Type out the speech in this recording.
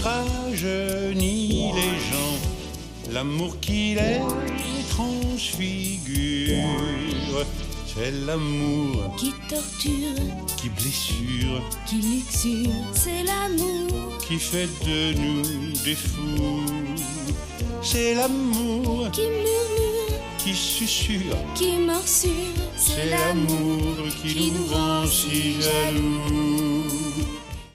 rajeunit les gens, l'amour qui les transfigure. C'est l'amour qui torture, qui blessure, qui luxure, c'est l'amour qui fait de nous des fous. C'est l'amour qui murmure, qui susurre, qui morsure, c'est l'amour qui nous rend si jaloux.